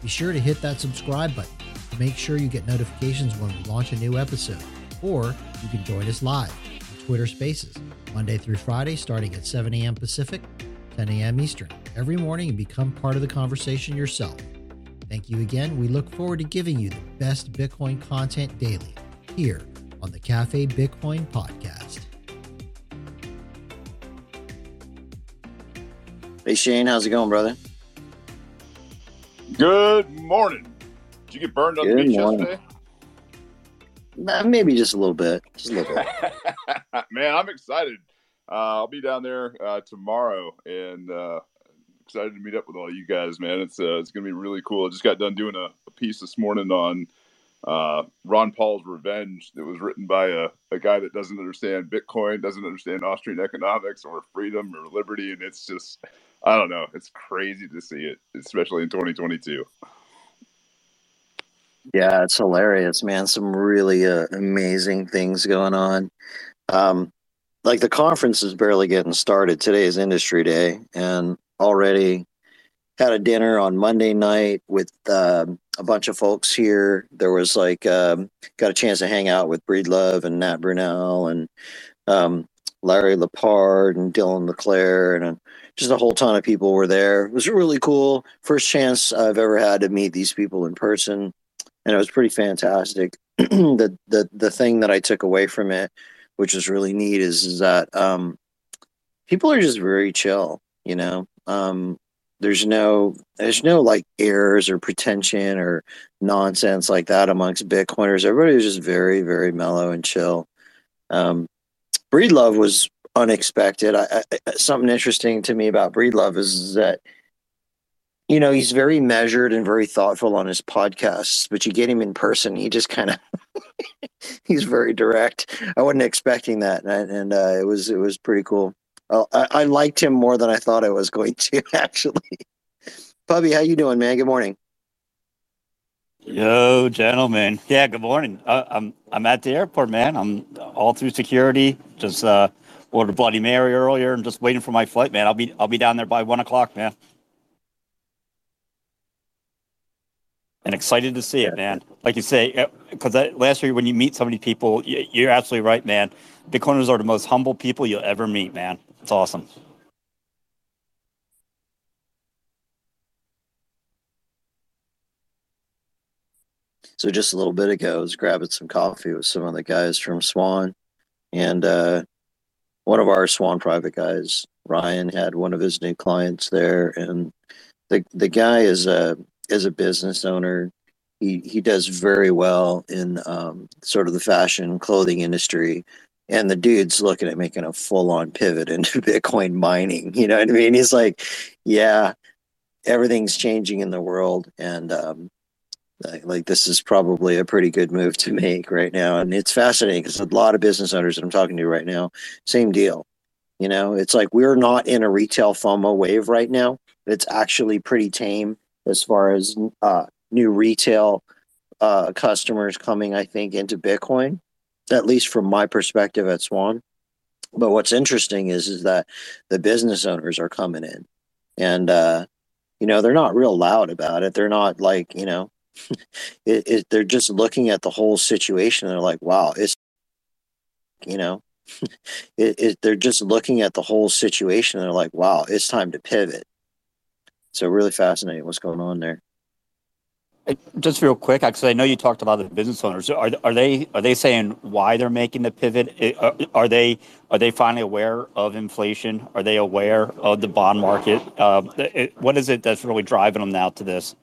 be sure to hit that subscribe button to make sure you get notifications when we launch a new episode. Or you can join us live on Twitter Spaces, Monday through Friday, starting at 7 a.m. Pacific, 10 a.m. Eastern, every morning and become part of the conversation yourself. Thank you again. We look forward to giving you the best Bitcoin content daily here on the Cafe Bitcoin podcast. Hey Shane, how's it going, brother? Good morning. Did you get burned on Good the beach morning. yesterday? Nah, Maybe just a little bit. Just a little bit. Man, I'm excited. Uh, I'll be down there uh, tomorrow and uh, excited to meet up with all you guys, man. It's uh, it's gonna be really cool. I just got done doing a, a piece this morning on uh, Ron Paul's revenge that was written by a, a guy that doesn't understand Bitcoin, doesn't understand Austrian economics or freedom or liberty, and it's just I don't know. It's crazy to see it, especially in 2022. Yeah, it's hilarious, man. Some really uh, amazing things going on. Um, like the conference is barely getting started. Today is industry day, and already had a dinner on Monday night with um, a bunch of folks here. There was like um, got a chance to hang out with Breedlove and Nat Brunell and um, Larry Lepard and Dylan LeClair and just a whole ton of people were there. It was really cool. First chance I've ever had to meet these people in person, and it was pretty fantastic. the the the thing that I took away from it, which was really neat, is, is that um, people are just very chill. You know, um, there's no there's no like airs or pretension or nonsense like that amongst Bitcoiners. Everybody was just very very mellow and chill. Um, Breedlove was unexpected. I, I, something interesting to me about Breedlove is that you know he's very measured and very thoughtful on his podcasts, but you get him in person, he just kind of he's very direct. I wasn't expecting that, and, and uh, it was it was pretty cool. Uh, I, I liked him more than I thought I was going to. Actually, Pubby, how you doing, man? Good morning. Yo, gentlemen. Yeah, good morning. Uh, I'm I'm at the airport, man. I'm all through security. Just uh, ordered Bloody Mary earlier. and just waiting for my flight, man. I'll be I'll be down there by one o'clock, man. And excited to see it, man. Like you say, because last year when you meet so many people, you, you're absolutely right, man. Bitcoiners are the most humble people you'll ever meet, man. It's awesome. So just a little bit ago, I was grabbing some coffee with some of the guys from Swan, and uh, one of our Swan private guys, Ryan, had one of his new clients there, and the the guy is a is a business owner. He he does very well in um, sort of the fashion clothing industry, and the dude's looking at making a full on pivot into Bitcoin mining. You know what I mean? He's like, yeah, everything's changing in the world, and um, like, like this is probably a pretty good move to make right now. And it's fascinating because a lot of business owners that i'm talking to right now same deal. You know it's like we're not in a retail fomo wave right now it's actually pretty tame as far as uh, new retail uh, customers coming i think into bitcoin at least from my perspective at swan. But what's interesting is is that the business owners are coming in. And uh, you know they're not real loud about it. They're not like you know it, it, they're just looking at the whole situation. They're like, wow, it's, you know, it, they're just looking at the whole situation. They're like, wow, it's time to pivot. So really fascinating what's going on there. Just real quick, because I know you talked about the business owners. Are, are they are they saying why they're making the pivot? Are, are they are they finally aware of inflation? Are they aware of the bond market? Uh, it, what is it that's really driving them now to this?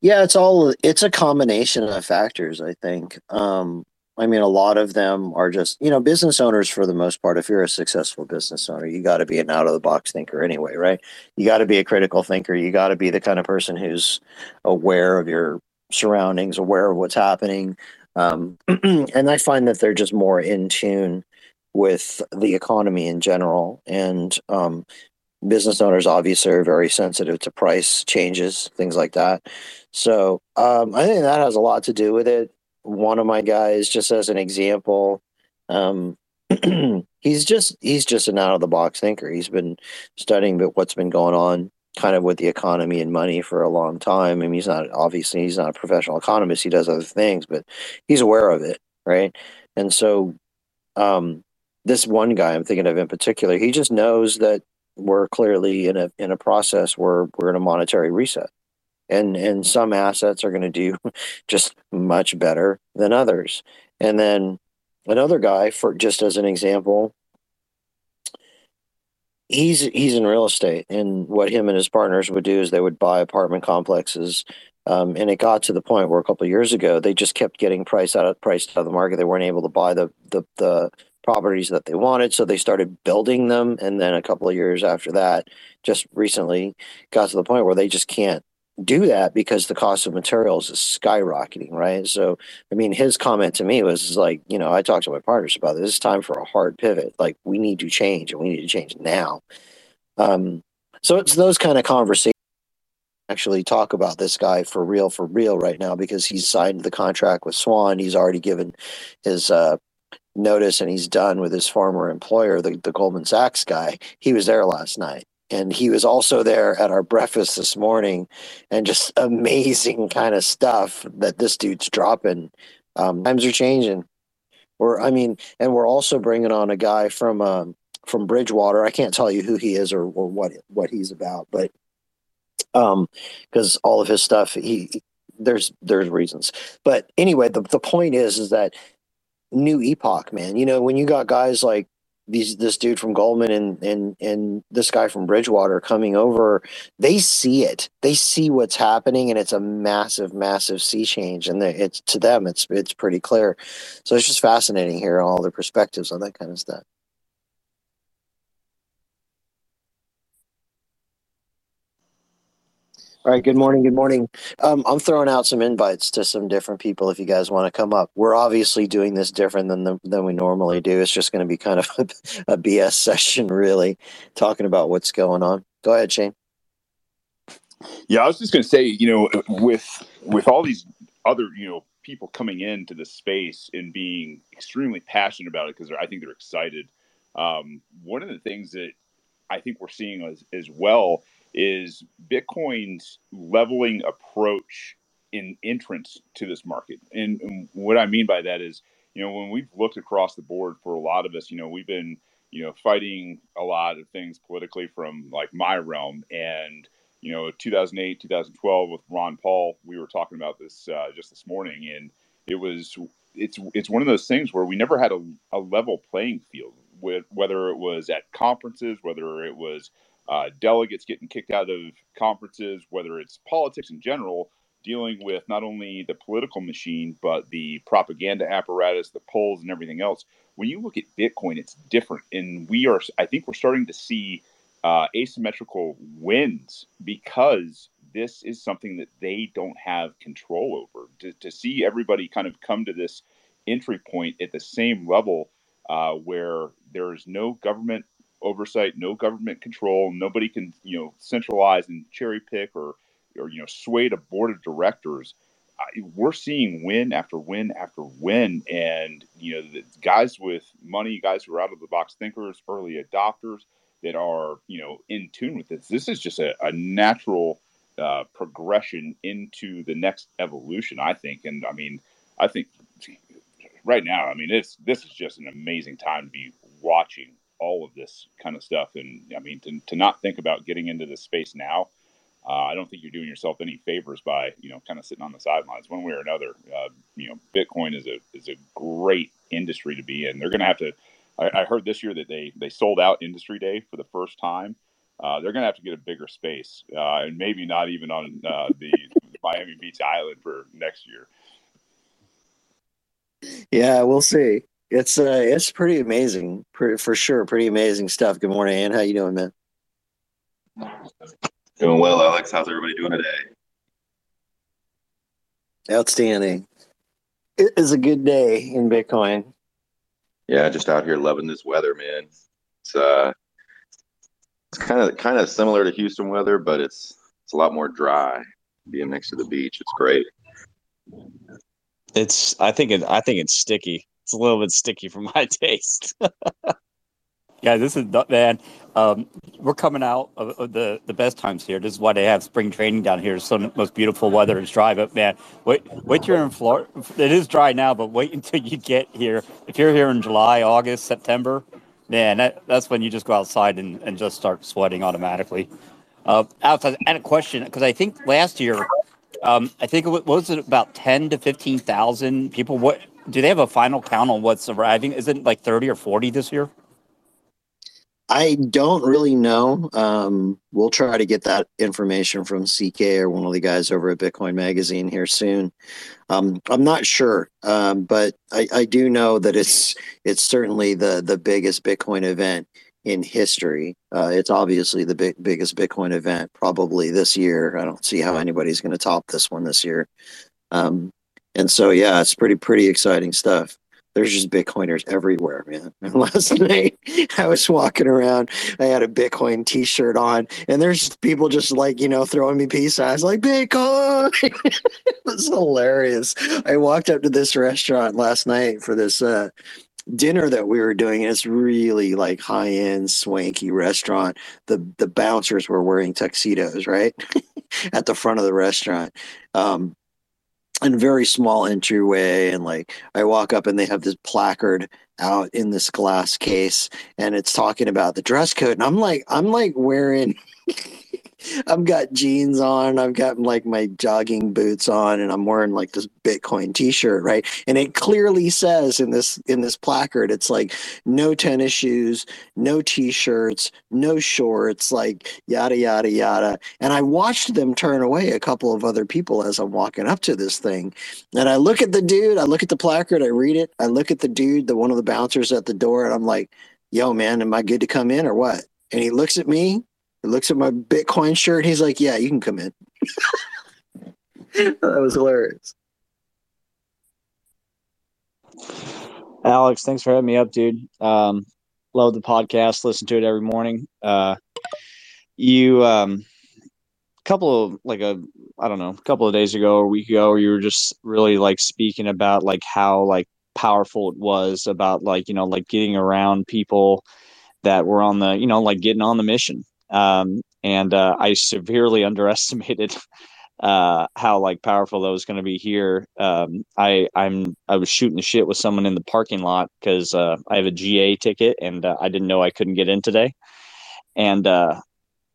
Yeah, it's all it's a combination of factors. I think um, I mean, a lot of them are just, you know, business owners for the most part. If you're a successful business owner, you got to be an out of the box thinker anyway, right? You got to be a critical thinker. You got to be the kind of person who's aware of your surroundings, aware of what's happening. Um, and I find that they're just more in tune with the economy in general. And um, business owners obviously are very sensitive to price changes, things like that. So um, I think that has a lot to do with it one of my guys, just as an example, um, he's just he's just an out of the box thinker. He's been studying what's been going on kind of with the economy and money for a long time. I mean, he's not obviously he's not a professional economist. He does other things, but he's aware of it, right? And so, um, this one guy I'm thinking of in particular, he just knows that we're clearly in a in a process where we're in a monetary reset. And and some assets are going to do just much better than others. And then another guy for just as an example he's he's in real estate. And what him and his partners would do is they would buy apartment complexes um, and it got to the point where a couple years ago they just kept getting price out of priced out of the market. They weren't able to buy the the, the properties that they wanted so they started building them and then a couple of years after that just recently got to the point where they just can't do that because the cost of materials is skyrocketing, right? So, I mean, his comment to me was like, you know, I talked to my partners about this. It's time for a hard pivot. Like, we need to change, and we need to change now. Um, so it's those kind of conversations. Actually, talk about this guy for real, for real, right now because he's signed the contract with Swan. He's already given his uh, notice, and he's done with his former employer, the, the Goldman Sachs guy. He was there last night. And he was also there at our breakfast this morning and just amazing kind of stuff that this dude's dropping. Um, times are changing. We're i mean and we're also bringing on a guy from um, from bridgewater. I can't tell you who he is or, or what what he's about but um because all of his stuff he there's there's reasons. But anyway the, the point is is that new epoch man you know when you got guys like these this dude from Goldman and and and this guy from Bridgewater coming over, they see it. They see what's happening, and it's a massive, massive sea change. And it's to them, it's it's pretty clear. So it's just fascinating here all the perspectives on that kind of stuff. All right. Good morning. Good morning. Um, I'm throwing out some invites to some different people if you guys want to come up. We're obviously doing this different than the, than we normally do. It's just going to be kind of a, a BS session, really, talking about what's going on. Go ahead, Shane. Yeah, I was just going to say, you know, with with all these other, you know, people coming into the space and being extremely passionate about it because I think they're excited. Um, one of the things that I think we're seeing as, as well is Bitcoin's leveling approach in entrance to this market. And, and, what I mean by that is, you know, when we've looked across the board for a lot of us, you know, we've been, you know, fighting a lot of things politically from like my realm. And, you know, 2008, 2012 with Ron Paul, we were talking about this uh, just this morning. And it was, it's, it's one of those things where we never had a, a level playing field with whether it was at conferences, whether it was uh, delegates getting kicked out of conferences, whether it's politics in general, dealing with not only the political machine, but the propaganda apparatus, the polls, and everything else. When you look at Bitcoin, it's different. And we are, I think we're starting to see uh, asymmetrical wins because this is something that they don't have control over. To, to see everybody kind of come to this entry point at the same level uh, where there's no government oversight, no government control. Nobody can, you know, centralize and cherry pick or, or you know, sway the board of directors. I, we're seeing win after win after win, and you know, the guys with money, guys who are out of the box thinkers, early adopters that are, you know, in tune with this. This is just a, a natural uh, progression into the next evolution, I think. And I mean, I think right now, I mean, it's this is just an amazing time to be watching all of this kind of stuff. And I mean, to, to not think about getting into this space now, uh, I don't think you're doing yourself any favors by you know kind of sitting on the sidelines one way or another. Uh, you know, Bitcoin is a is a great industry to be in. They're going to have to. I, I, heard this year that they they sold out Industry Day for the first time. Uh, they're going to have to get a bigger space, uh, and maybe not even on uh, the Miami Beach Island for next year. yeah, we'll see. It's uh, it's pretty amazing, pretty, for sure. Pretty amazing stuff. Good morning, Ann. How you doing, man? Doing well, Alex. How's everybody doing today? Outstanding. It is a good day in Bitcoin. Yeah, just out here loving this weather, man. It's uh, it's kind of kind of similar to Houston weather, but it's it's a lot more dry. Being next to the beach, it's great. It's I think it I think it's sticky. It's a little bit sticky for my taste. Yeah, this is man. Um, we're coming out of, of, the the best times here. This is why they have spring training down here. It's the most beautiful weather. It's dry, but man, wait, wait you're in Florida. It is dry now, but wait until you get here. If you're here in July, August, September, man, that, that's when you just go outside and, and just start sweating automatically. Uh, I had a question because I think last year, um, I think it was, was it about ten to fifteen thousand people. What do they have a final count on what's arriving? Is it like thirty or forty this year? I don't really know. Um, we'll try to get that information from CK or one of the guys over at Bitcoin Magazine here soon. Um, I'm not sure, um, but I, I, do know that it's it's certainly the the biggest Bitcoin event in history. Uh, it's obviously the big, biggest Bitcoin event probably this year. I don't see how anybody's going to top this one this year. Um, and so, yeah, it's pretty pretty exciting stuff there's just Bitcoiners everywhere, man. And last night I was walking around, I had a Bitcoin t-shirt on, and there's people just like, you know, throwing me peace signs like Bitcoin. it was hilarious. I walked up to this restaurant last night for this uh, dinner that we were doing. It's really like high-end swanky restaurant. The the bouncers were wearing tuxedos, right? At the front of the restaurant. Um, and very small entryway and like i walk up and they have this placard out in this glass case and it's talking about the dress code and i'm like i'm like wearing I've got jeans on, I've got like my jogging boots on, and I'm wearing like this Bitcoin T-shirt, right? And it clearly says in this in this placard, it's like no tennis shoes, no T-shirts, no shorts, like yada yada yada. And I watched them turn away a couple of other people as I'm walking up to this thing, and I look at the dude, I look at the placard, I read it, I look at the dude, the one of the bouncers at the door, and I'm like, "Yo, man, am I good to come in or what?" And he looks at me he looks at my Bitcoin shirt. He's like, "Yeah, you can come in." that was hilarious. Alex, thanks for having me up, dude. Um, love the podcast. Listen to it every morning. Uh, you, um, couple of like a, I don't know, a couple of days ago or a week ago, you were just really like speaking about like how like powerful it was about like you know like getting around people that were on the you know like getting on the mission um, and uh, I severely underestimated uh, how like powerful that was going to be here. Um, I I'm I was shooting shit with someone in the parking lot because uh, I have a GA ticket and uh, I didn't know I couldn't get in today, and uh,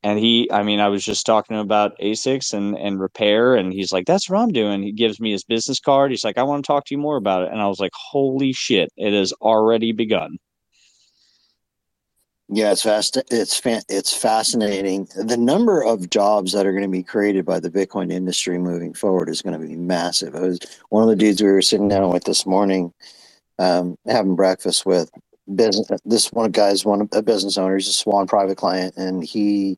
and he I mean I was just talking about ASICs and and repair and he's like that's what I'm doing. He gives me his business card. He's like I want to talk to you more about it, and I was like holy shit, it has already begun. Yeah, it's fast. It's fa- it's fascinating. The number of jobs that are going to be created by the Bitcoin industry moving forward is going to be massive. I was one of the dudes we were sitting down with this morning, um, having breakfast with. Business. This one guy's one of a business owner. He's a Swan private client, and he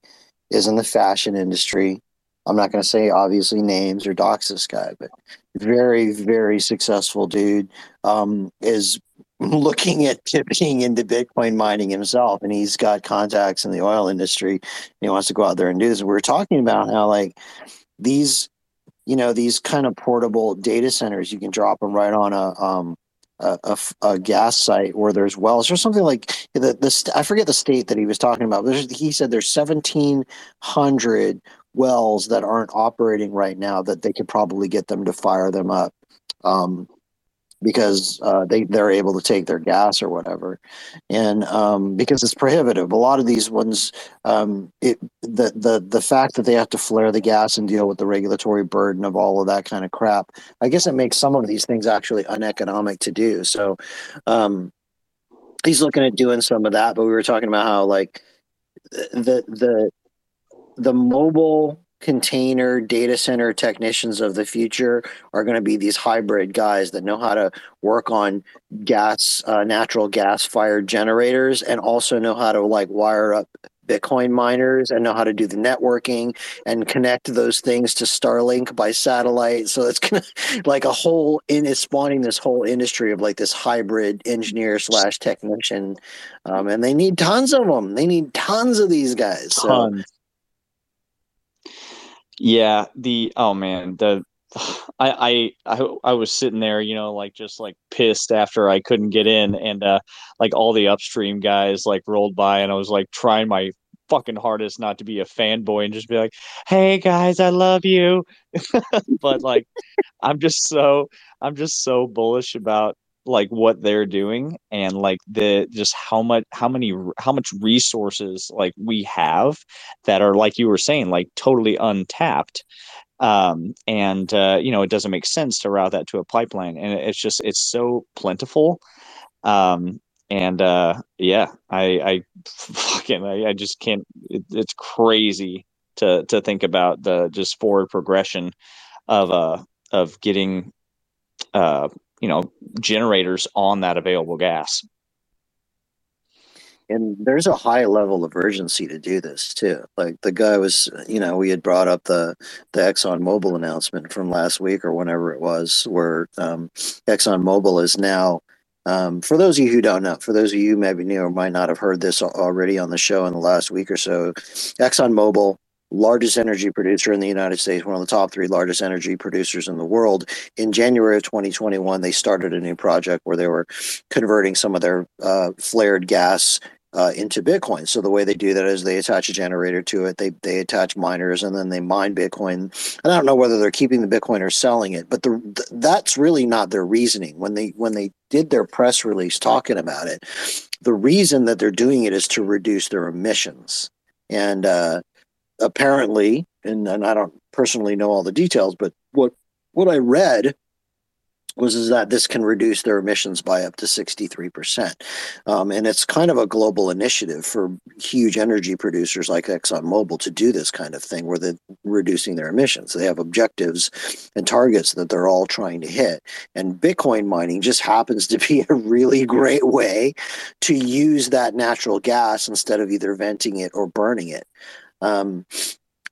is in the fashion industry. I'm not going to say obviously names or dox this guy, but very very successful dude. Um, is looking at pivoting into Bitcoin mining himself, and he's got contacts in the oil industry. he wants to go out there and do this. We are talking about how like these, you know, these kind of portable data centers, you can drop them right on a um, a, a, a, gas site where there's wells or something like the, the I forget the state that he was talking about. He said there's 1,700 wells that aren't operating right now that they could probably get them to fire them up. Um, because uh, they they're able to take their gas or whatever, and um, because it's prohibitive. A lot of these ones, um, it the the the fact that they have to flare the gas and deal with the regulatory burden of all of that kind of crap, I guess it makes some of these things actually uneconomic to do. So, um, he's looking at doing some of that. But we were talking about how like the the the mobile container data center technicians of the future are going to be these hybrid guys that know how to work on gas, uh, natural gas fired generators and also know how to like wire up Bitcoin miners and know how to do the networking and connect those things to Starlink by satellite. So it's gonna like a whole in it's spawning this whole industry of like this hybrid engineer slash technician, um, and they need tons of them. They need tons of these guys. So. Tons. Yeah, the oh man, the I, I I I was sitting there, you know, like just like pissed after I couldn't get in, and uh, like all the upstream guys like rolled by, and I was like trying my fucking hardest not to be a fanboy and just be like, "Hey guys, I love you," but like I'm just so I'm just so bullish about like what they're doing and like the just how much how many how much resources like we have that are like you were saying like totally untapped. Um, and uh, you know it doesn't make sense to route that to a pipeline and it's just it's so plentiful. Um, and uh, yeah i i fucking I, I just can't it, it's crazy to to think about the just forward progression of uh of getting uh you know generators on that available gas and there's a high level of urgency to do this too. Like the guy was, you know, we had brought up the the Exxon Mobil announcement from last week or whenever it was, where um, Exxon Mobil is now. Um, for those of you who don't know, for those of you maybe you or might not have heard this already on the show in the last week or so, Exxon Mobil largest energy producer in the United States, one of the top three largest energy producers in the world. In January of 2021, they started a new project where they were converting some of their uh, flared gas uh, into Bitcoin. So the way they do that is they attach a generator to it. They they attach miners and then they mine Bitcoin. And I don't know whether they're keeping the Bitcoin or selling it, but the, the, that's really not their reasoning. When they when they did their press release talking about it, the reason that they're doing it is to reduce their emissions. And uh, apparently, and, and I don't personally know all the details, but what what I read was is that this can reduce their emissions by up to 63%. Um, and it's kind of a global initiative for huge energy producers like ExxonMobil to do this kind of thing where they're reducing their emissions. They have objectives and targets that they're all trying to hit. And Bitcoin mining just happens to be a really great way to use that natural gas instead of either venting it or burning it. Um,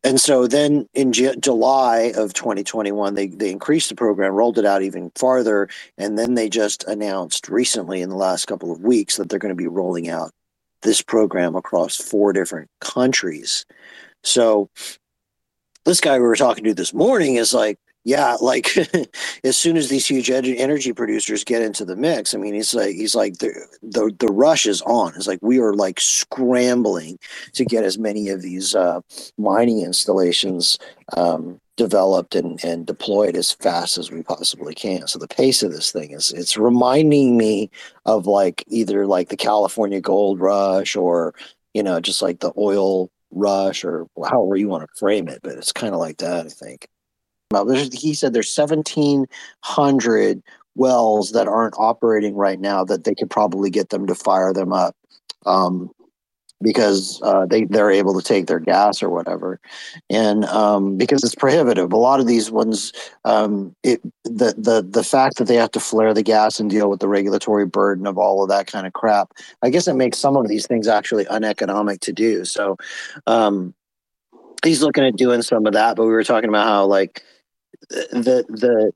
and so then in J- July of 2021, they, they increased the program, rolled it out even farther. And then they just announced recently in the last couple of weeks that they're going to be rolling out this program across four different countries. So this guy we were talking to this morning is like, yeah, like as soon as these huge energy producers get into the mix, I mean, he's like, he's like the the the rush is on. It's like we are like scrambling to get as many of these uh, mining installations um, developed and and deployed as fast as we possibly can. So the pace of this thing is it's reminding me of like either like the California gold rush or you know just like the oil rush or however you want to frame it, but it's kind of like that, I think he said there's 1,700 wells that aren't operating right now that they could probably get them to fire them up um, because uh, they they're able to take their gas or whatever, and um, because it's prohibitive. A lot of these ones, um, it the the the fact that they have to flare the gas and deal with the regulatory burden of all of that kind of crap. I guess it makes some of these things actually uneconomic to do. So. Um, he's looking at doing some of that, but we were talking about how like the the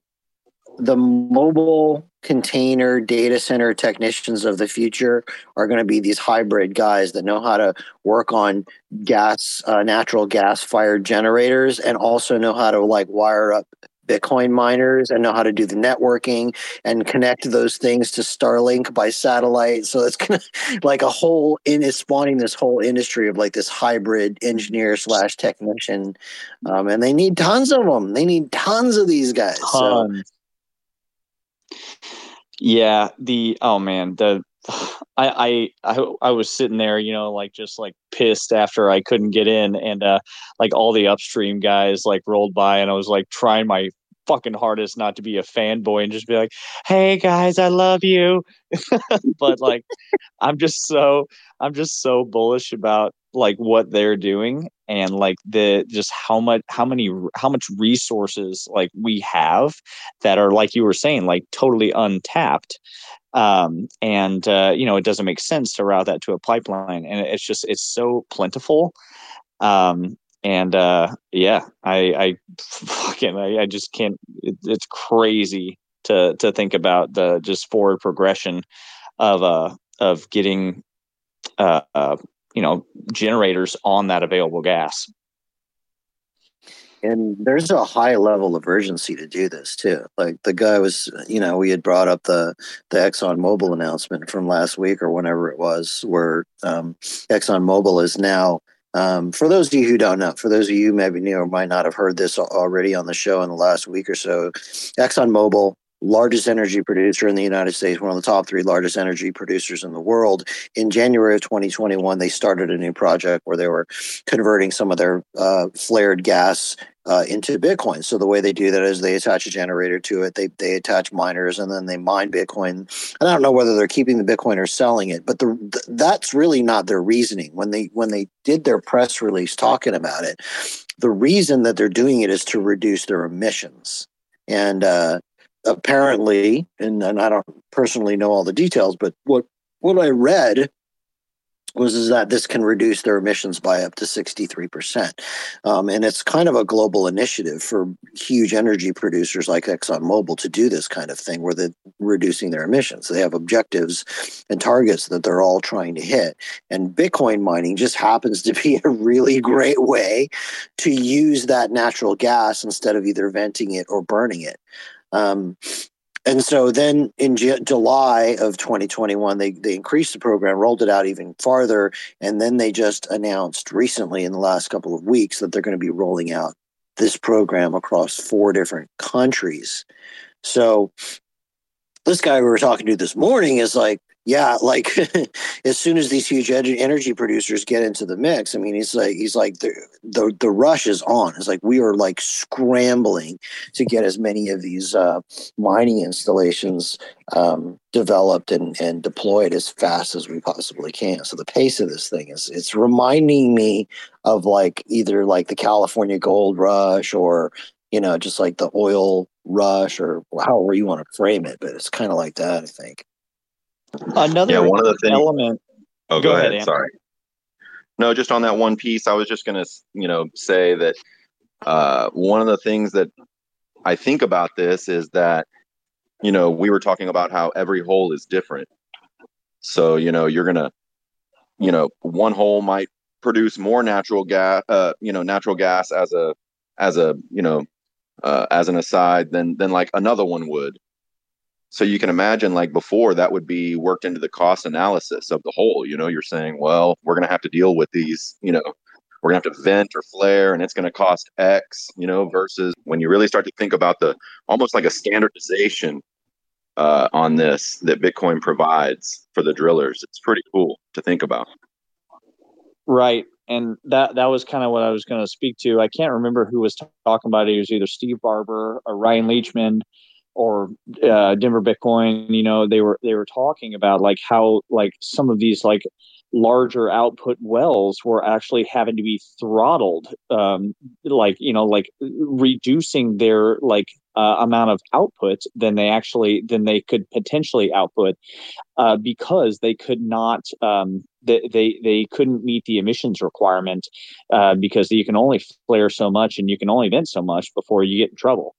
the mobile container data center technicians of the future are going to be these hybrid guys that know how to work on gas uh, natural gas fired generators and also know how to like wire up Bitcoin miners and know how to do the networking and connect those things to Starlink by satellite. So it's gonna like a whole in is spawning this whole industry of like this hybrid engineer slash technician, um, and they need tons of them. They need tons of these guys. Tons. So. Yeah, the oh man, the I, I I was sitting there, you know, like just like pissed after I couldn't get in, and uh, like all the upstream guys like rolled by, and I was like trying my fucking hardest not to be a fanboy and just be like, "Hey guys, I love you," but like, I'm just so I'm just so bullish about like what they're doing and like the just how much how many how much resources like we have that are like you were saying like totally untapped. Um, and uh, you know it doesn't make sense to route that to a pipeline. And it's just it's so plentiful. Um, and uh, yeah i i fucking i, I just can't it, it's crazy to to think about the just forward progression of uh of getting uh, uh you know generators on that available gas. And there's a high level of urgency to do this too. Like the guy was you know we had brought up the the exxon mobil announcement from last week or whenever it was where um, exxon mobil is now um, for those of you who don't know, for those of you maybe knew or might not have heard this already on the show in the last week or so, ExxonMobil largest energy producer in the United States, one of the top three largest energy producers in the world. In January of 2021, they started a new project where they were converting some of their uh, flared gas uh, into Bitcoin. So the way they do that is they attach a generator to it, they they attach miners, and then they mine Bitcoin. And I don't know whether they're keeping the Bitcoin or selling it, but the, the, that's really not their reasoning. When they when they did their press release talking about it, the reason that they're doing it is to reduce their emissions. And uh, apparently, and, and I don't personally know all the details, but what what I read was is that this can reduce their emissions by up to 63%. Um, and it's kind of a global initiative for huge energy producers like ExxonMobil to do this kind of thing where they're reducing their emissions. They have objectives and targets that they're all trying to hit. And Bitcoin mining just happens to be a really great way to use that natural gas instead of either venting it or burning it. Um, and so then in July of 2021, they, they increased the program, rolled it out even farther. And then they just announced recently in the last couple of weeks that they're going to be rolling out this program across four different countries. So this guy we were talking to this morning is like, yeah, like as soon as these huge energy producers get into the mix, I mean, he's like, he's like the the the rush is on. It's like we are like scrambling to get as many of these uh, mining installations um, developed and and deployed as fast as we possibly can. So the pace of this thing is it's reminding me of like either like the California gold rush or you know just like the oil rush or however you want to frame it, but it's kind of like that, I think. Another yeah, one of the things, element. Oh, go, go ahead. ahead Sorry. No, just on that one piece, I was just going to, you know, say that uh, one of the things that I think about this is that, you know, we were talking about how every hole is different. So, you know, you're going to, you know, one hole might produce more natural gas, uh, you know, natural gas as a, as a, you know, uh, as an aside than, than like another one would so you can imagine like before that would be worked into the cost analysis of the whole you know you're saying well we're going to have to deal with these you know we're going to have to vent or flare and it's going to cost x you know versus when you really start to think about the almost like a standardization uh, on this that bitcoin provides for the drillers it's pretty cool to think about. Right and that that was kind of what i was going to speak to. I can't remember who was talking about it. It was either steve Barbour or ryan leachman or uh, Denver Bitcoin, you know, they were they were talking about like how like some of these like larger output wells were actually having to be throttled, um, like you know, like reducing their like uh, amount of output than they actually than they could potentially output uh, because they could not um, they, they they couldn't meet the emissions requirement uh, because you can only flare so much and you can only vent so much before you get in trouble.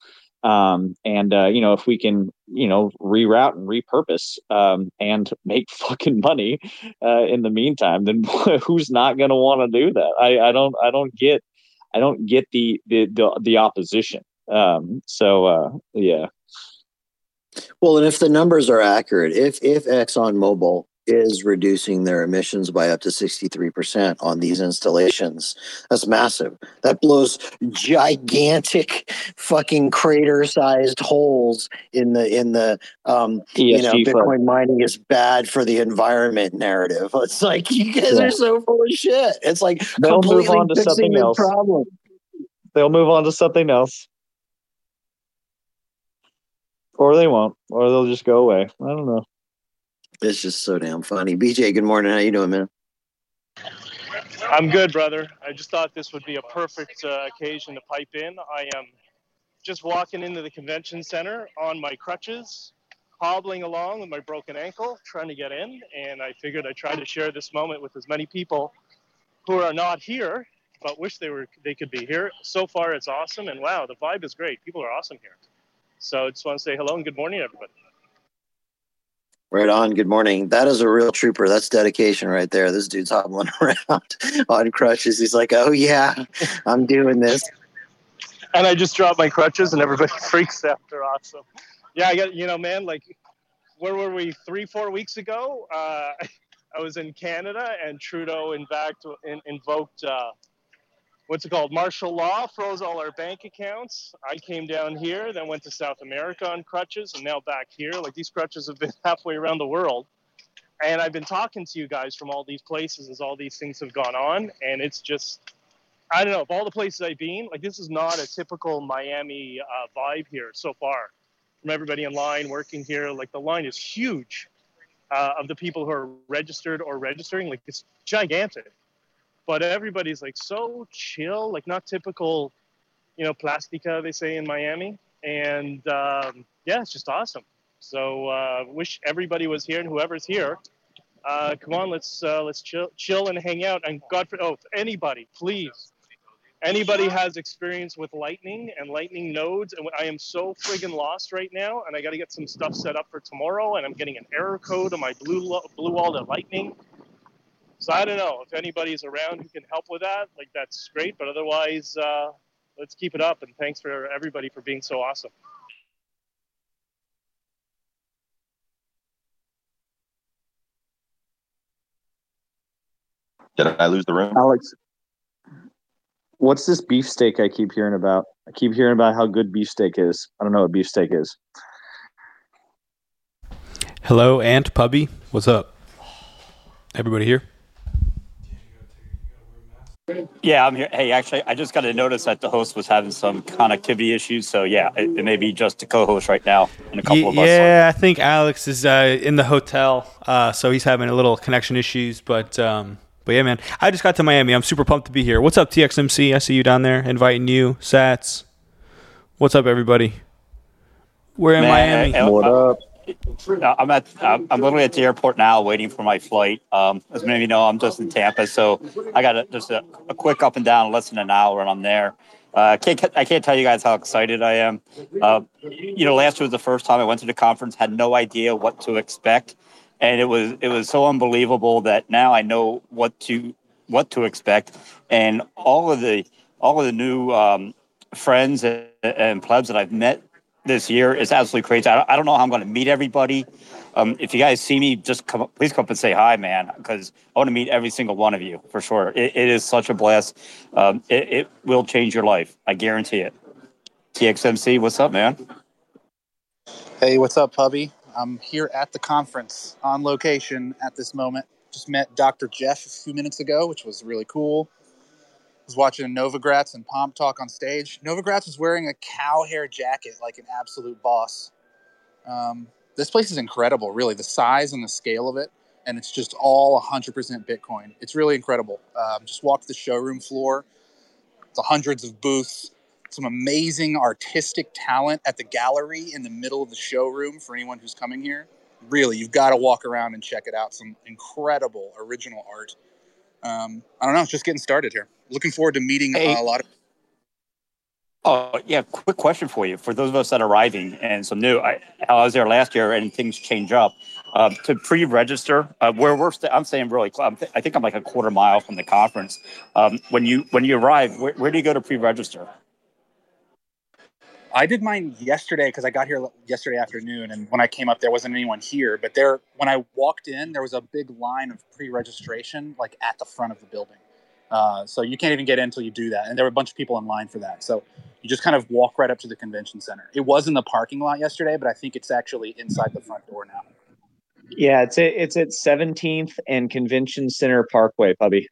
Um, and uh, you know, if we can, you know, reroute and repurpose um, and make fucking money uh, in the meantime, then who's not going to want to do that? I, I don't, I don't get, I don't get the the the, the opposition. Um, so uh, yeah. Well, and if the numbers are accurate, if if ExxonMobil is reducing their emissions by up to 63% on these installations. That's massive. That blows gigantic fucking crater sized holes in the in the um ESG you know Bitcoin mining is bad for the environment narrative. It's like you guys yeah. are so full of shit. It's like they'll move on to something else. Problem. They'll move on to something else. or they won't, or they'll just go away. I don't know. It's just so damn funny. BJ, good morning. How you doing, man? I'm good, brother. I just thought this would be a perfect uh, occasion to pipe in. I am just walking into the convention center on my crutches, hobbling along with my broken ankle, trying to get in. And I figured I'd try to share this moment with as many people who are not here, but wish they were they could be here. So far, it's awesome, and wow, the vibe is great. People are awesome here. So I just want to say hello and good morning, everybody. Right on. Good morning. That is a real trooper. That's dedication right there. This dude's hobbling around on crutches. He's like, "Oh yeah, I'm doing this." And I just dropped my crutches, and everybody freaks out. They're awesome. Yeah, I got you know, man. Like, where were we three, four weeks ago? Uh, I was in Canada, and Trudeau, in fact, in, invoked uh, what's it called? Martial law froze all our bank accounts. I came down here, then went to South America on crutches, and now back here. Like these crutches have been halfway around the world. And I've been talking to you guys from all these places as all these things have gone on. And it's just, I don't know, of all the places I've been, like this is not a typical Miami uh, vibe here so far. From everybody in line working here, like the line is huge uh, of the people who are registered or registering. Like it's gigantic but everybody's like so chill, like not typical, you know, plastica they say in Miami, and um, yeah, it's just awesome. So uh, wish everybody was here and whoever's here, uh, come on, let's uh, let's chill, chill and hang out. And God for oh, anybody, please, anybody has experience with lightning and lightning nodes, and I am so friggin' lost right now, and I got to get some stuff set up for tomorrow, and I'm getting an error code on my blue blue wall to lightning so I don't know if anybody's around who can help with that. Like that's great, but otherwise, uh, let's keep it up. And thanks for everybody for being so awesome. Did I lose the room? Alex, what's this beefsteak I keep hearing about? I keep hearing about how good beefsteak is. I don't know what beefsteak is. Hello, Aunt Pubby. What's up? Everybody here? Yeah, I'm here. Hey, actually, I just got a notice that the host was having some connectivity issues. So yeah, it, it may be just a co-host right now and a couple Ye- of us. yeah, I think Alex is uh, in the hotel, uh, so he's having a little connection issues. But um, but yeah, man, I just got to Miami. I'm super pumped to be here. What's up, TXMC? I see you down there, inviting you, Sats. What's up, everybody? We're in Man, Miami. I- I- What up? I'm at I'm literally at the airport now, waiting for my flight. Um, as many of you know, I'm just in Tampa, so I got a, just a, a quick up and down, less than an hour, and I'm there. Uh, I can't I can't tell you guys how excited I am. Uh, you know, last year was the first time I went to the conference, had no idea what to expect, and it was it was so unbelievable that now I know what to what to expect, and all of the all of the new um, friends and, and plebs that I've met this year is absolutely crazy. I, I don't know how I'm going to meet everybody. Um, if you guys see me, just come, please come up and say hi, man, because I want to meet every single one of you for sure. It, it is such a blast. Um, it, it will change your life. I guarantee it. TXMC, what's up, man? Hey, what's up, Pubby? I'm here at the conference on location at this moment. Just met Dr. Jeff a few minutes ago, which was really cool. Was watching Novogratz and Pomp talk on stage. Novogratz is wearing a cow hair jacket like an absolute boss. Um, this place is incredible, really. The size and the scale of it, and it's just all 100% Bitcoin. It's really incredible. Um, just walked the showroom floor. It's hundreds of booths some amazing artistic talent at the gallery in the middle of the showroom for anyone who's coming here. Really, you've got to walk around and check it out. Some incredible original art. Um, I don't know, just getting started here. Looking forward to meeting Hey. uh, a lot of. Oh yeah, quick question for you. For those of us that are arriving and some new, I, I was there last year and things change up. Um, to pre-register, uh, where we're, st- I'm saying really, I'm th- I think I'm like a quarter mile from the conference. Um, when you when you arrive, where, where do you go to pre-register? I did mine yesterday because I got here yesterday afternoon, and when I came up, there wasn't anyone here. But there, when I walked in, there was a big line of pre-registration, like at the front of the building. Uh, so you can't even get in until you do that, and there were a bunch of people in line for that. So you just kind of walk right up to the convention center. It was in the parking lot yesterday, but I think it's actually inside the front door now. Yeah, it's at, it's at 17th and Convention Center Parkway, Pubby.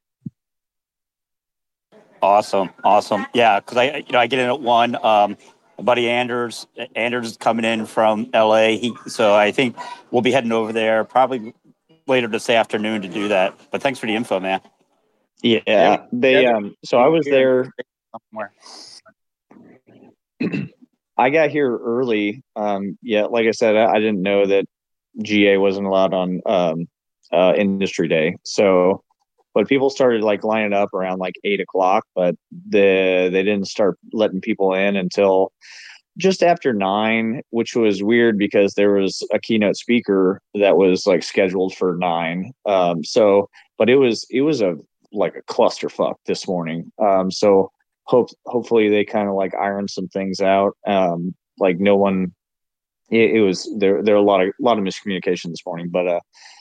Awesome, awesome. Yeah, because I you know I get in at one. Um, buddy Anders. Anders is coming in from LA. He so I think we'll be heading over there probably later this afternoon to do that. But thanks for the info, man. Yeah, they um. So I was there. somewhere. I got here early. Um, yeah, like I said, I, I didn't know that GA wasn't allowed on um, uh, industry day. So, but people started like lining up around like eight o'clock, but the they didn't start letting people in until just after nine, which was weird because there was a keynote speaker that was like scheduled for nine. Um, so, but it was it was a like a clusterfuck this morning. Um, so hope hopefully they kind of like iron some things out. Um, like no one, it, it was there. There are a lot of a lot of miscommunication this morning, but uh,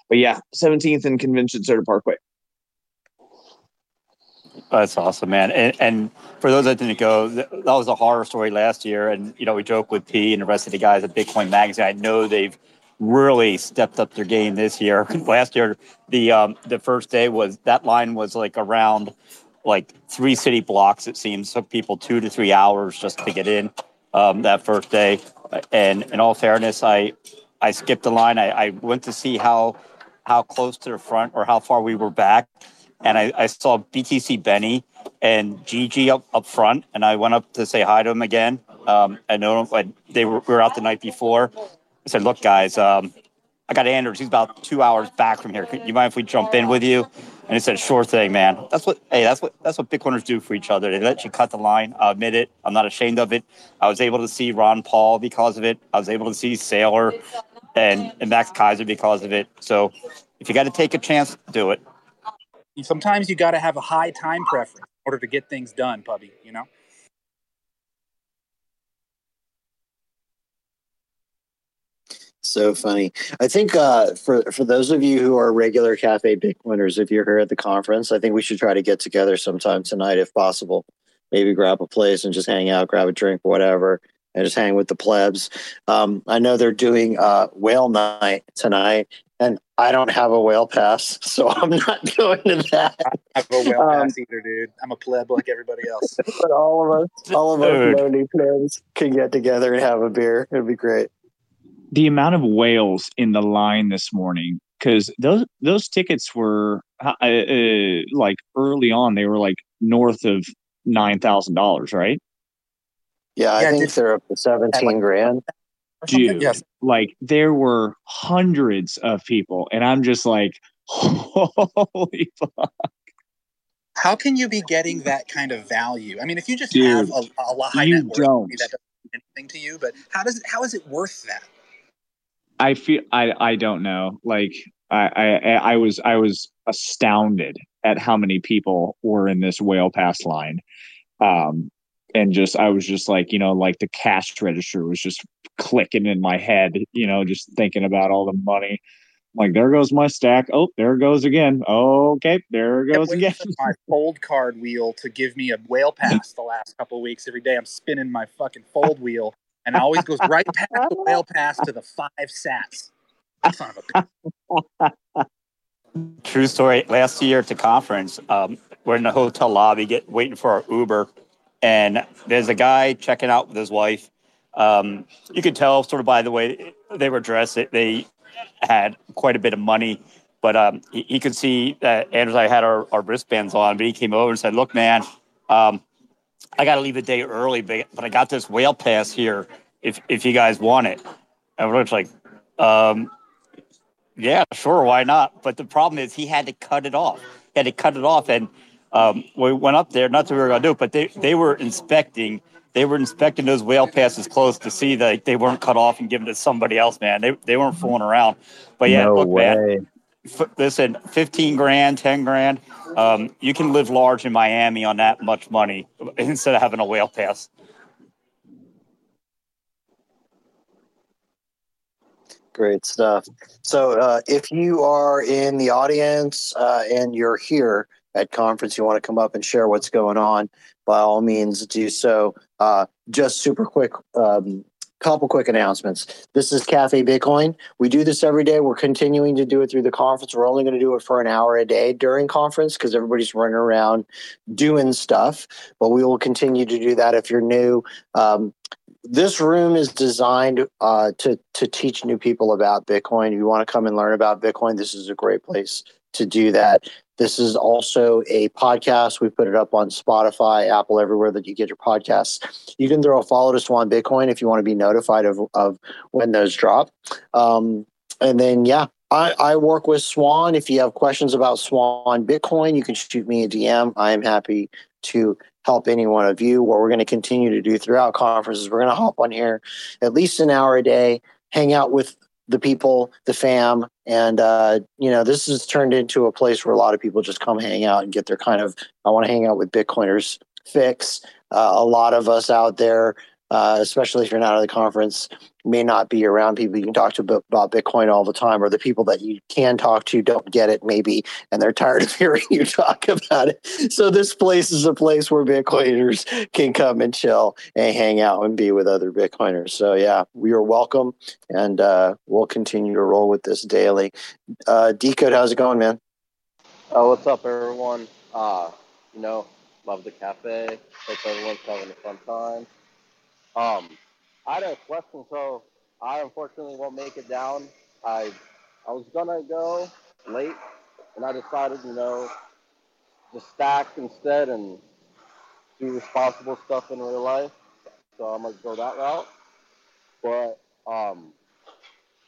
but yeah, seventeenth and Convention Center Parkway. That's awesome, man. And, and for those that didn't go, that was a horror story last year. And, you know, we joke with P and the rest of the guys at Bitcoin Magazine. I know they've really stepped up their game this year. last year, the um, the first day was that line was like around like three city blocks, it seems. Took people two to three hours just to get in um, that first day. And in all fairness, I I skipped the line. I, I went to see how how close to the front or how far we were back and I, I saw BTC Benny and Gigi up, up front, and I went up to say hi to him again. Um, I know they were, we were out the night before. I said, "Look, guys, um, I got Anders. He's about two hours back from here. You mind if we jump in with you?" And he said, "Sure thing, man. That's what. Hey, that's what that's what Bitcoiners do for each other. They let you cut the line. I admit it. I'm not ashamed of it. I was able to see Ron Paul because of it. I was able to see Saylor and, and Max Keiser because of it. So, if you got to take a chance, do it." Sometimes you got to have a high time preference in order to get things done, Pubby. You know. So funny. I think uh, for for those of you who are regular Cafe Bitcoiners, if you're here at the conference, I think we should try to get together sometime tonight, if possible. Maybe grab a place and just hang out, grab a drink, whatever, and just hang with the plebs. Um, I know they're doing uh, whale night tonight, I don't have a whale pass, so I'm not going to that. I have a whale Um, pass either, dude. I'm a pleb like everybody else. But all of us, all of us Dude. lonely plebs can get together and have a beer. It'd be great. the amount of whales in the line this morning because those those tickets were uh, uh, like early on they were like north of nine thousand dollars right Yeah, I Yeah, think did- they're up to seventeen grand. Or something? Dude. Yes. like there were hundreds of people and i'm just like holy fuck How can you be getting that kind of value? I mean, if you just Dude, have a, a lot high you net worth, don't. maybe that doesn't mean anything to you. But how does it, how is it worth that? i feel i i don't know like I, I i was i was astounded at how many people were in this whale pass line um and just i was just like you know like the cash register was just clicking in my head you know just thinking about all the money like there goes my stack oh there it goes again okay there it goes again my fold card wheel to give me a whale pass the last couple of weeks. Every day I'm spinning my fucking fold wheel, and it always goes right past the whale pass to the five sats. Son of a bitch. True story. Last year at the conference, um, we're in the hotel lobby, get waiting for our Uber, and there's a guy checking out with his wife. Um, you could tell, sort of by the way they were dressed, they had quite a bit of money. But um, he, he could see that Andrew and I had our, our wristbands on, but he came over and said, "Look, man, um, I got to leave a day early, but, but I got this whale pass here. If if you guys want it." And we're like, um, yeah, sure, why not? But the problem is he had to cut it off. He had to cut it off, and um, we went up there. Not that we were going to do it, but they they were inspecting. They were inspecting those whale passes close to see that they weren't cut off and given to somebody else. Man, they they weren't fooling around. But yeah, no look, man, f- listen, fifteen grand, ten grand. Um, you can live large in Miami on that much money instead of having a whale pass. Great stuff. So, uh, if you are in the audience uh, and you're here at conference, you want to come up and share what's going on, by all means, do so. Uh, just super quick um, couple quick announcements. This is Cafe Bitcoin. We do this every day. We're continuing to do it through the conference. We're only going to do it for an hour a day during conference because everybody's running around doing stuff. But we will continue to do that if you're new. Um, this room is designed uh, to to teach new people about Bitcoin. If you want to come and learn about Bitcoin, this is a great place to do that. This is also a podcast. We put it up on Spotify, Apple, everywhere that you get your podcasts. You can throw a follow to Swan Bitcoin if you want to be notified of, of when those drop. Um, and then, yeah, I, I work with Swan. If you have questions about Swan Bitcoin, you can shoot me a DM. I am happy to help any one of you. What we're going to continue to do throughout conferences, we're going to hop on here at least an hour a day, hang out with the people, the fam, and uh, you know this has turned into a place where a lot of people just come hang out and get their kind of I want to hang out with Bitcoiners fix. Uh, a lot of us out there uh, especially if you're not at the conference, may not be around people you can talk to about Bitcoin all the time, or the people that you can talk to don't get it maybe, and they're tired of hearing you talk about it. So this place is a place where Bitcoiners can come and chill and hang out and be with other Bitcoiners. So yeah, we are welcome, and uh, we'll continue to roll with this daily. Uh, Decode, how's it going, man? Oh, what's up, everyone? Uh, you know, love the cafe. Hope everyone's having a fun time. Um, I had a question, so I unfortunately won't make it down. I I was gonna go late, and I decided, you know, to stack instead and do responsible stuff in real life. So I'm gonna go that route. But um,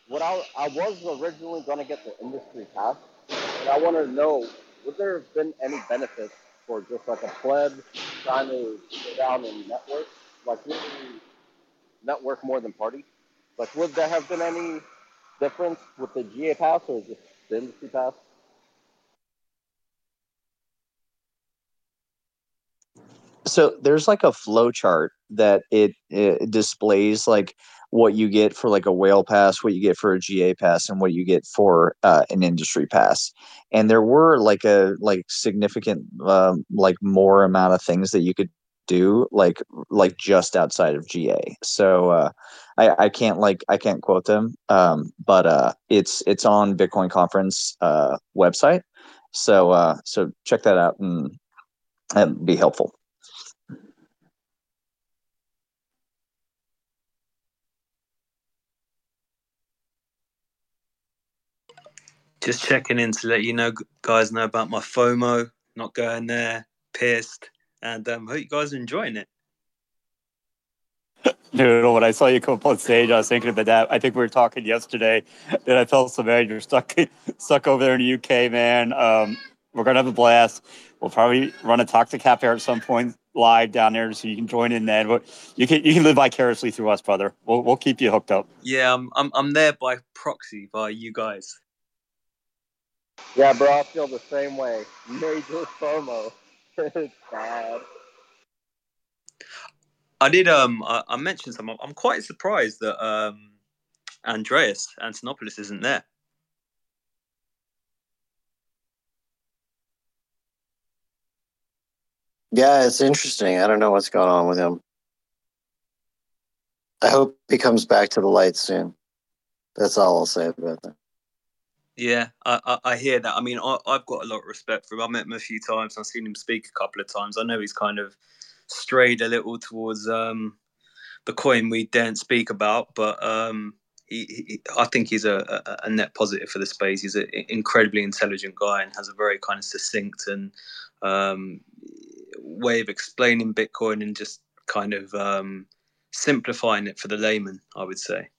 what I I was originally gonna get the industry pass, and I wanted to know would there have been any benefits for just like a pleb trying to go down and network? Like really network more than party? Like, would there have been any difference with the GA pass or just the industry pass? So there's like a flow chart that it, it displays like what you get for like a whale pass, what you get for a GA pass, and what you get for uh, an industry pass. And there were like a like significant um, like more amount of things that you could do like like just outside of GA. So uh, I, I can't like I can't quote them, um, but uh, it's it's on Bitcoin conference uh, website. So uh, so check that out and, be helpful. Just checking in to let you know, guys, know about my FOMO. Not going there. Pissed and um, hope you guys are enjoying it. Dude, when I saw you come up on stage, I was thinking about that. I think we were talking yesterday that I felt so bad. You're stuck, stuck over there in the UK, man. Um, we're gonna have a blast. We'll probably run a toxic cafe at some point live down there, so you can join in. Then, but you can you can live vicariously through us, brother. We'll we'll keep you hooked up. Yeah, I'm I'm, I'm there by proxy by you guys. Yeah, bro, I feel the same way. Major FOMO. bad. I did. Um, I, I mentioned some. I'm quite surprised that um, Andreas Antonopoulos isn't there. Yeah, it's interesting. I don't know what's going on with him. I hope he comes back to the light soon. That's all I'll say about that. Yeah, I, I, I, hear that. I mean, I, have got a lot of respect for him. I met him a few times. I've seen him speak a couple of times. I know he's kind of strayed a little towards um, the coin we daren't speak about, but um, he, he, I think he's a, a, a, net positive for the space. He's an incredibly intelligent guy and has a very kind of succinct and um, way of explaining Bitcoin and just kind of um, simplifying it for the layman. I would say.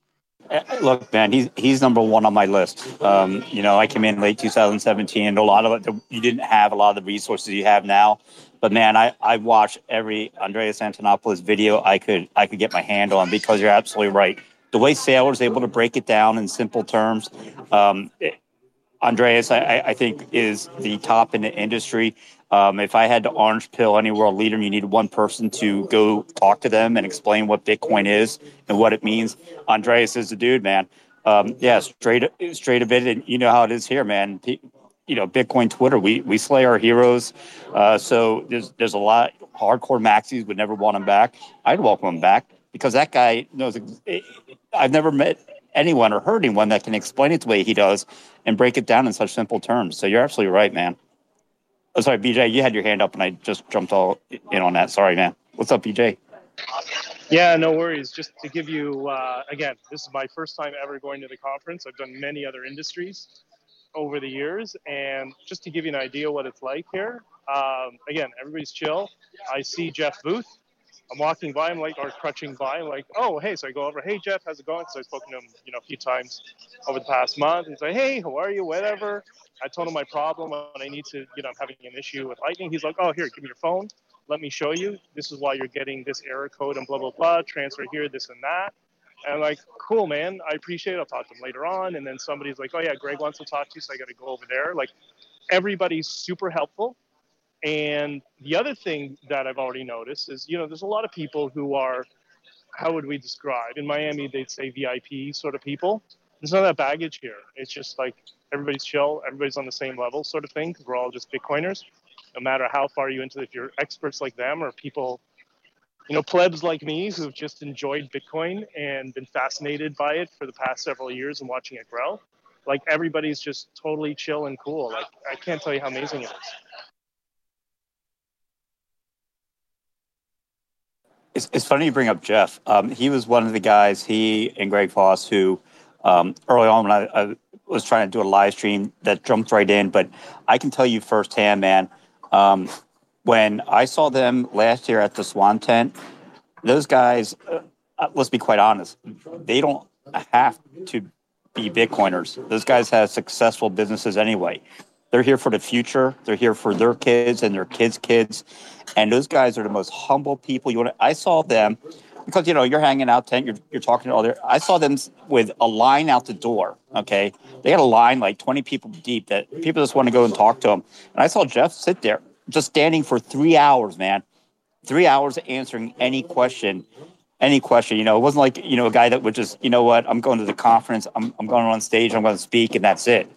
Uh, look, man, he's he's number one on my list. Um, you know, I came in late 2017, and a lot of it you didn't have a lot of the resources you have now. But man, I I watched every Andreas Antonopoulos video I could I could get my hand on because you're absolutely right. The way Saylor is able to break it down in simple terms, um, Andreas, I, I think, is the top in the industry. Um, if I had to orange pill any world leader, and you need one person to go talk to them and explain what Bitcoin is and what it means. Andreas is the dude, man. Um, yeah, straight straight a bit, and you know how it is here, man. You know, Bitcoin Twitter, we we slay our heroes. Uh, so there's there's a lot hardcore maxis would never want them back. I'd welcome them back because that guy knows. I've never met anyone or heard anyone that can explain it the way he does and break it down in such simple terms. So you're absolutely right, man. Oh, sorry, BJ, you had your hand up and I just jumped all in on that. Sorry, man. What's up, BJ? Yeah, no worries. Just to give you, uh, again, this is my first time ever going to the conference. I've done many other industries over the years. And just to give you an idea what it's like here, um, again, everybody's chill. I see Jeff Booth. I'm walking by, I'm like, or crutching by, I'm like, oh, hey. So I go over, hey, Jeff, how's it going? So I've spoken to him, you know, a few times over the past month. He's like, hey, how are you? Whatever. I told him my problem and I need to, you know, I'm having an issue with Lightning. He's like, oh, here, give me your phone. Let me show you. This is why you're getting this error code and blah, blah, blah. Transfer here, this and that. And I'm like, cool, man. I appreciate it. I'll talk to him later on. And then somebody's like, oh, yeah, Greg wants to talk to you. So I got to go over there. Like, everybody's super helpful. And the other thing that I've already noticed is, you know, there's a lot of people who are, how would we describe? In Miami, they'd say VIP sort of people. There's none of that baggage here. It's just like everybody's chill, everybody's on the same level sort of thing because we're all just Bitcoiners. No matter how far you into, it, if you're experts like them or people, you know, plebs like me who've just enjoyed Bitcoin and been fascinated by it for the past several years and watching it grow, like everybody's just totally chill and cool. Like I can't tell you how amazing it is. It's, it's funny you bring up Jeff. Um, he was one of the guys, he and Greg Foss, who um, early on when I, I, was trying to do a live stream that jumped right in. But I can tell you firsthand, man, um, when I saw them last year at the Swan Tent, those guys, uh, uh let's be quite honest, they don't have to be Bitcoiners. Those guys have successful businesses anyway. They're here for the future. They're here for their kids and their kids' kids. And those guys are the most humble people. You want I saw them because you know you're hanging out tent, you're, you're talking to all their. I saw them with a line out the door. Okay, they had a line like 20 people deep that people just want to go and talk to them. And I saw Jeff sit there just standing for three hours, man, three hours answering any question, any question. You know, it wasn't like you know a guy that would just you know what I'm going to the conference, I'm I'm going on stage, I'm going to speak, and that's it.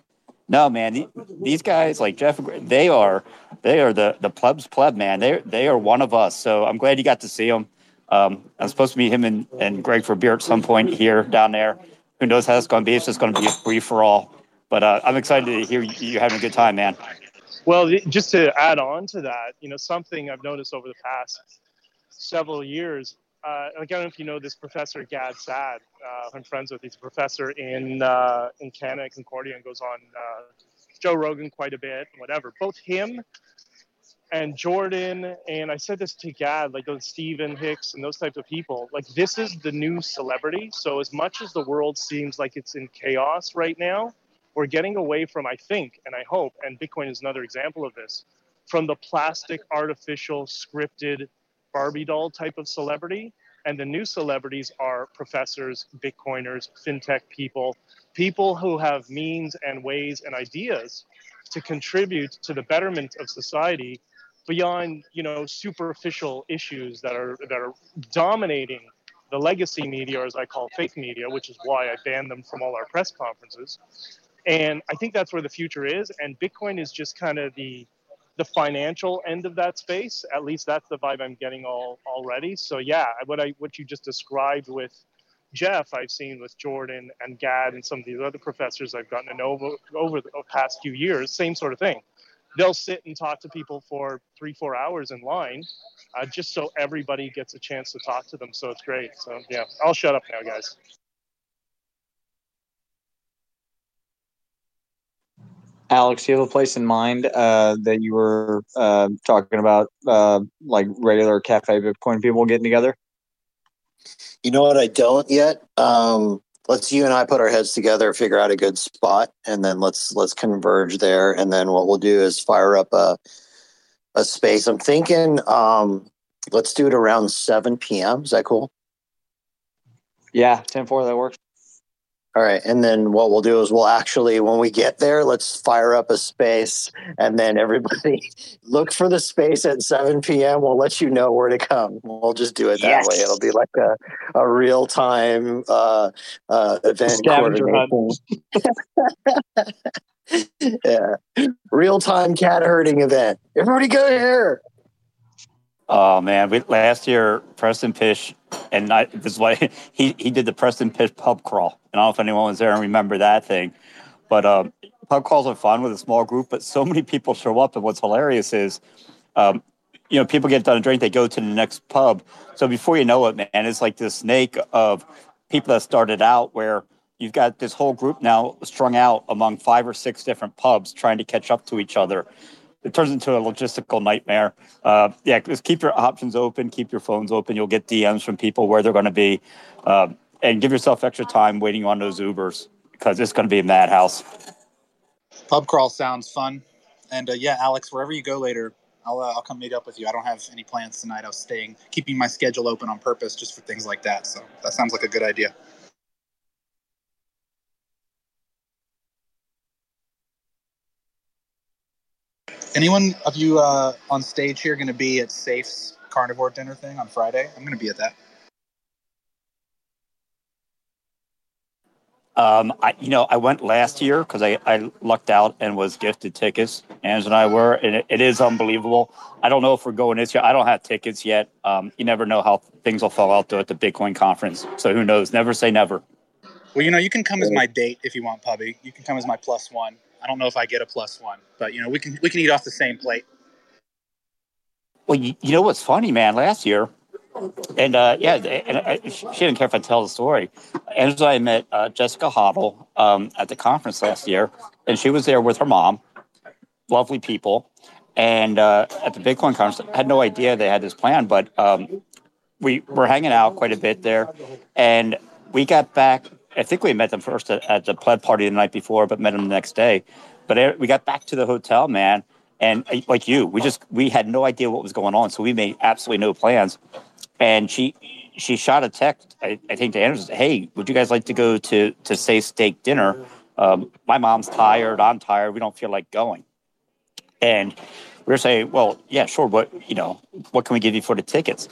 No, man, these guys like Jeff, they are they are the the plebs pleb, man. They they are one of us. So I'm glad you got to see them. Um, I'm supposed to meet him and, and Greg for beer at some point here down there. Who knows how it's going to be? It's just going to be a free for all. But uh, I'm excited to hear you're having a good time, man. Well, just to add on to that, you know, something I've noticed over the past several years. Uh, like, I don't know if you know this professor Gad Saad, Uh, I'm friends with. He's a professor in uh, in Canada, Concordia, and goes on uh, Joe Rogan quite a bit. Whatever. Both him and Jordan, and I said this to Gad, like those Stephen Hicks and those types of people, like this is the new celebrity. So as much as the world seems like it's in chaos right now, we're getting away from, I think, and I hope, and Bitcoin is another example of this, from the plastic, artificial, scripted Barbie doll type of celebrity. And the new celebrities are professors, Bitcoiners, fintech people, people who have means and ways and ideas to contribute to the betterment of society beyond you know superficial issues that are that are dominating the legacy media, or as I call fake media, which is why I banned them from all our press conferences. And I think that's where the future is. And Bitcoin is just kind of the the financial end of that space. At least that's the vibe I'm getting all already. So yeah, what I what you just described with Jeff, I've seen with Jordan and Gad and some of these other professors I've gotten to know over, over the past few years. Same sort of thing they'll sit and talk to people for three, four hours in line, uh, just so everybody gets a chance to talk to them. So it's great. So yeah, I'll shut up now, guys. Alex, do you have a place in mind uh, that you were uh, talking about, uh, like regular cafe Bitcoin people getting together? You know what? I don't yet. Um, let's you and I put our heads together, figure out a good spot, and then let's let's converge there. And then what we'll do is fire up a a space. I'm thinking um, let's do it around 7 p.m. Is that cool? Yeah, 10 4, that works. All right. And then what we'll do is we'll actually, when we get there, let's fire up a space and then everybody look for the space at 7 p.m. We'll let you know where to come. We'll just do it that yes. way. It'll be like a, a real time uh, uh, event. yeah. Real time cat herding event. Everybody go here. Oh, man. We, last year, Preston Pish and I, this is why he he did the Preston Pish pub crawl. And I don't know if anyone was there and remember that thing, but um, pub crawls are fun with a small group. But so many people show up, and what's hilarious is. Um, you know, people get done a drink, they go to the next pub. So before you know it, man, it's like this snake of people that started out where you've got this whole group now strung out among five or six different pubs trying to catch up to each other. It turns into a logistical nightmare. Uh, yeah, just keep your options open, keep your phones open. You'll get DMs from people where they're going to be, uh, and give yourself extra time waiting on those Ubers because it's going to be a madhouse. Pub crawl sounds fun, and uh, yeah, Alex, wherever you go later, I'll, uh, I'll come meet up with you. I don't have any plans tonight. I was staying, keeping my schedule open on purpose just for things like that. So that sounds like a good idea. Anyone of you uh, on stage here going to be at Saif's carnivore dinner thing on Friday? I'm going to be at that. Um, I, you know, I went last year because I, I lucked out and was gifted tickets. Angela and I were, and it, it is unbelievable. I don't know if we're going this year. I don't have tickets yet. Um, you never know how things will fall out though at the Bitcoin conference. So who knows? Never say never. Well, you know, you can come as my date if you want, Pubby. You can come as my plus one. I don't know if I get a plus one, but you know, we can we can eat off the same plate. Well, you, you know what's funny, man? Last year, and uh, yeah, and I, she didn't care if I tell the story. Angela, I met uh, Jessica Hoddle um, at the conference last year, and she was there with her mom. Lovely people, and uh, at the Bitcoin conference, I had no idea they had this plan, but um, we were hanging out quite a bit there, and we got back. I think we met them first at, at the pleb party the night before, but met them the next day. But uh, we got back to the hotel, man, and uh, like you, we just we had no idea what was going on, so we made absolutely no plans and she she shot a text I, I think to Anderson, hey, would you guys like to go to to say steak dinner? Um, my mom's tired, I'm tired, we don't feel like going. And we were saying, well, yeah, sure, but you know, what can we give you for the tickets?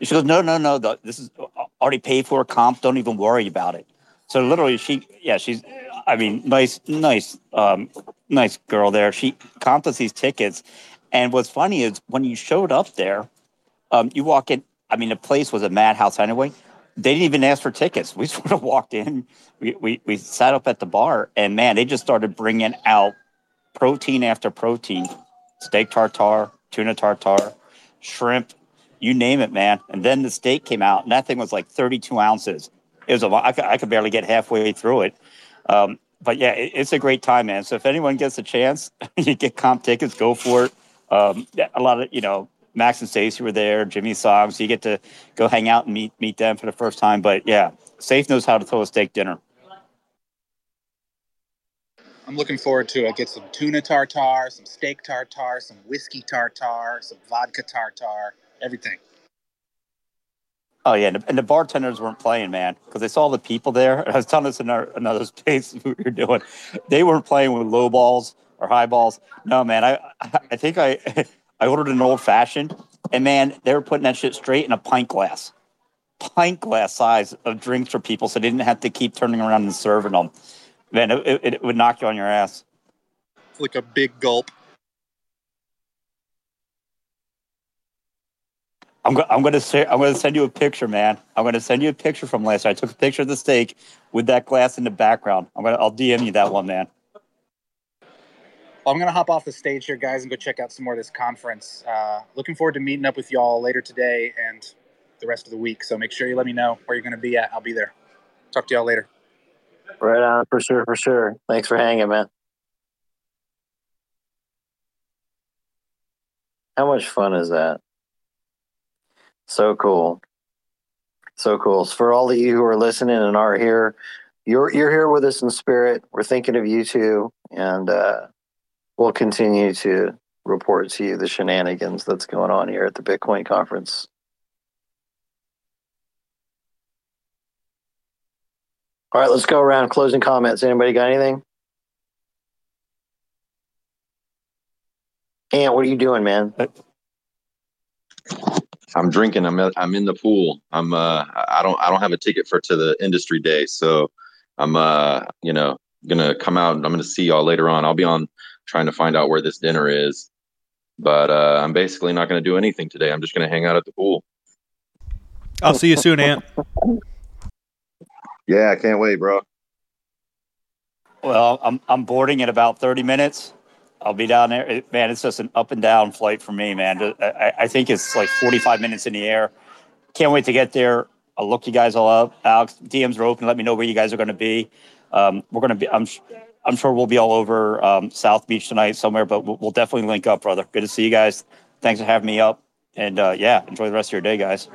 She goes, no, no, no, the, this is already paid for comp. Don't even worry about it. So literally, she, yeah, she's, I mean, nice, nice, um, nice girl there. She comped us these tickets, and what's funny is when you showed up there, um, you walk in, I mean, the place was a madhouse anyway. They didn't even ask for tickets. We sort of walked in, we, we, we sat up at the bar, and man, they just started bringing out protein after protein steak tartare, tuna tartare, shrimp, you name it, man. And then the steak came out, and that thing was like 32 ounces. It was a I could, I could barely get halfway through it. Um, but yeah, it, it's a great time, man. So if anyone gets a chance, you get comp tickets, go for it. Um, a lot of you know Max and Stacy were there, Jimmy Song, so you get to go hang out and meet meet them for the first time. But yeah, Saif knows how to throw a steak dinner. I'm looking forward to it. Get some tuna tartar, some steak tartar, some whiskey tartar, some vodka tartar, everything. Oh yeah, and the, and the bartenders weren't playing, man, because they saw the people there. I was telling this in our, another space we were doing. They weren't playing with low balls or high balls. No, man. I I think I I ordered an old fashioned, and man, they were putting that shit straight in a pint glass, pint glass size of drinks for people, so they didn't have to keep turning around and serving them. Man, it, it, it would knock you on your ass. Like a big gulp. I'm, go- I'm gonna say I'm gonna send you a picture, man. I'm gonna send you a picture from last night. I took a picture of the steak with that glass in the background. I'm gonna I'll DM you that one, man. Well, I'm going to hop off the stage here, guys, and go check out some more of this conference. Uh, looking forward to meeting up with y'all later today and the rest of the week. So make sure you let me know where you're going to be at. I'll be there. Talk to y'all later. Right on, for sure, for sure. Thanks for hanging, man. How much fun is that? So cool. So cool. So for all of you who are listening and are here, you're you're here with us in spirit. We're thinking of you too, and uh, we'll continue to report to you the shenanigans that's going on here at the Bitcoin conference. All right, let's go around closing comments. Anybody got anything? Ant, what are you doing, man? I'm drinking. I'm I'm in the pool. I'm uh I don't I don't have a ticket for to the industry day, so I'm uh you know gonna come out. I'm gonna see y'all later on. I'll be on trying to find out where this dinner is. But uh, I'm basically not going to do anything today. I'm just going to hang out at the pool. I'll see you soon, Ant. Yeah, I can't wait, bro. Well, I'm I'm boarding in about 30 minutes. I'll be down there. Man, it's just an up and down flight for me, man. I, I think it's like 45 minutes in the air. Can't wait to get there. I'll look you guys all up. Alex, DMs are open. Let me know where you guys are going to be. Um, we're going to be. I'm. I'm sure we'll be all over um, South Beach tonight somewhere, but we'll, we'll definitely link up, brother. Good to see you guys. Thanks for having me up, and uh, yeah, enjoy the rest of your day, guys.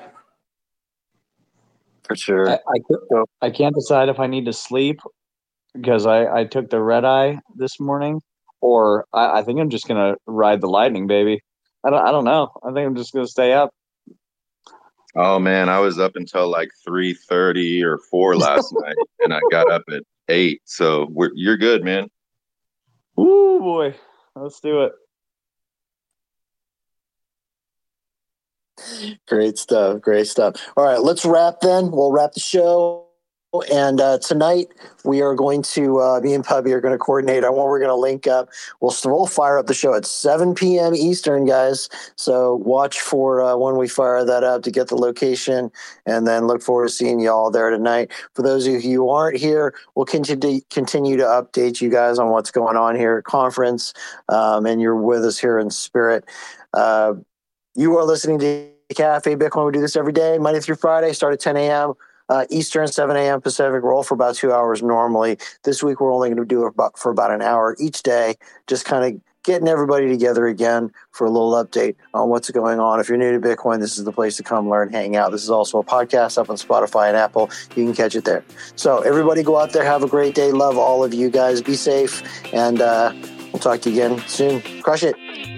For sure. I, I, can't, I can't decide if I need to sleep because I, I took the red eye this morning, or I, I think I'm just gonna ride the lightning, baby. I don't I don't know. I think I'm just gonna stay up. Oh man, I was up until like three thirty or four last night, and I got up at eight. So we're, you're good, man. Ooh boy, let's do it. Great stuff. Great stuff. All right, let's wrap then. We'll wrap the show. And uh, tonight we are going to, uh, me and Pubby are going to coordinate on what we're going to link up. We'll, we'll fire up the show at 7 p.m. Eastern, guys. So watch for uh, when we fire that up to get the location and then look forward to seeing you all there tonight. For those of you who aren't here, we'll continue, continue to update you guys on what's going on here at conference. Um, and you're with us here in spirit. Uh, you are listening to Cafe Bitcoin. We do this every day, Monday through Friday, start at 10 a.m. Uh, Eastern, 7 a.m. Pacific. Roll for about two hours normally. This week, we're only going to do it about, for about an hour each day, just kind of getting everybody together again for a little update on what's going on. If you're new to Bitcoin, this is the place to come learn, hang out. This is also a podcast up on Spotify and Apple. You can catch it there. So, everybody go out there, have a great day. Love all of you guys. Be safe, and uh, we'll talk to you again soon. Crush it.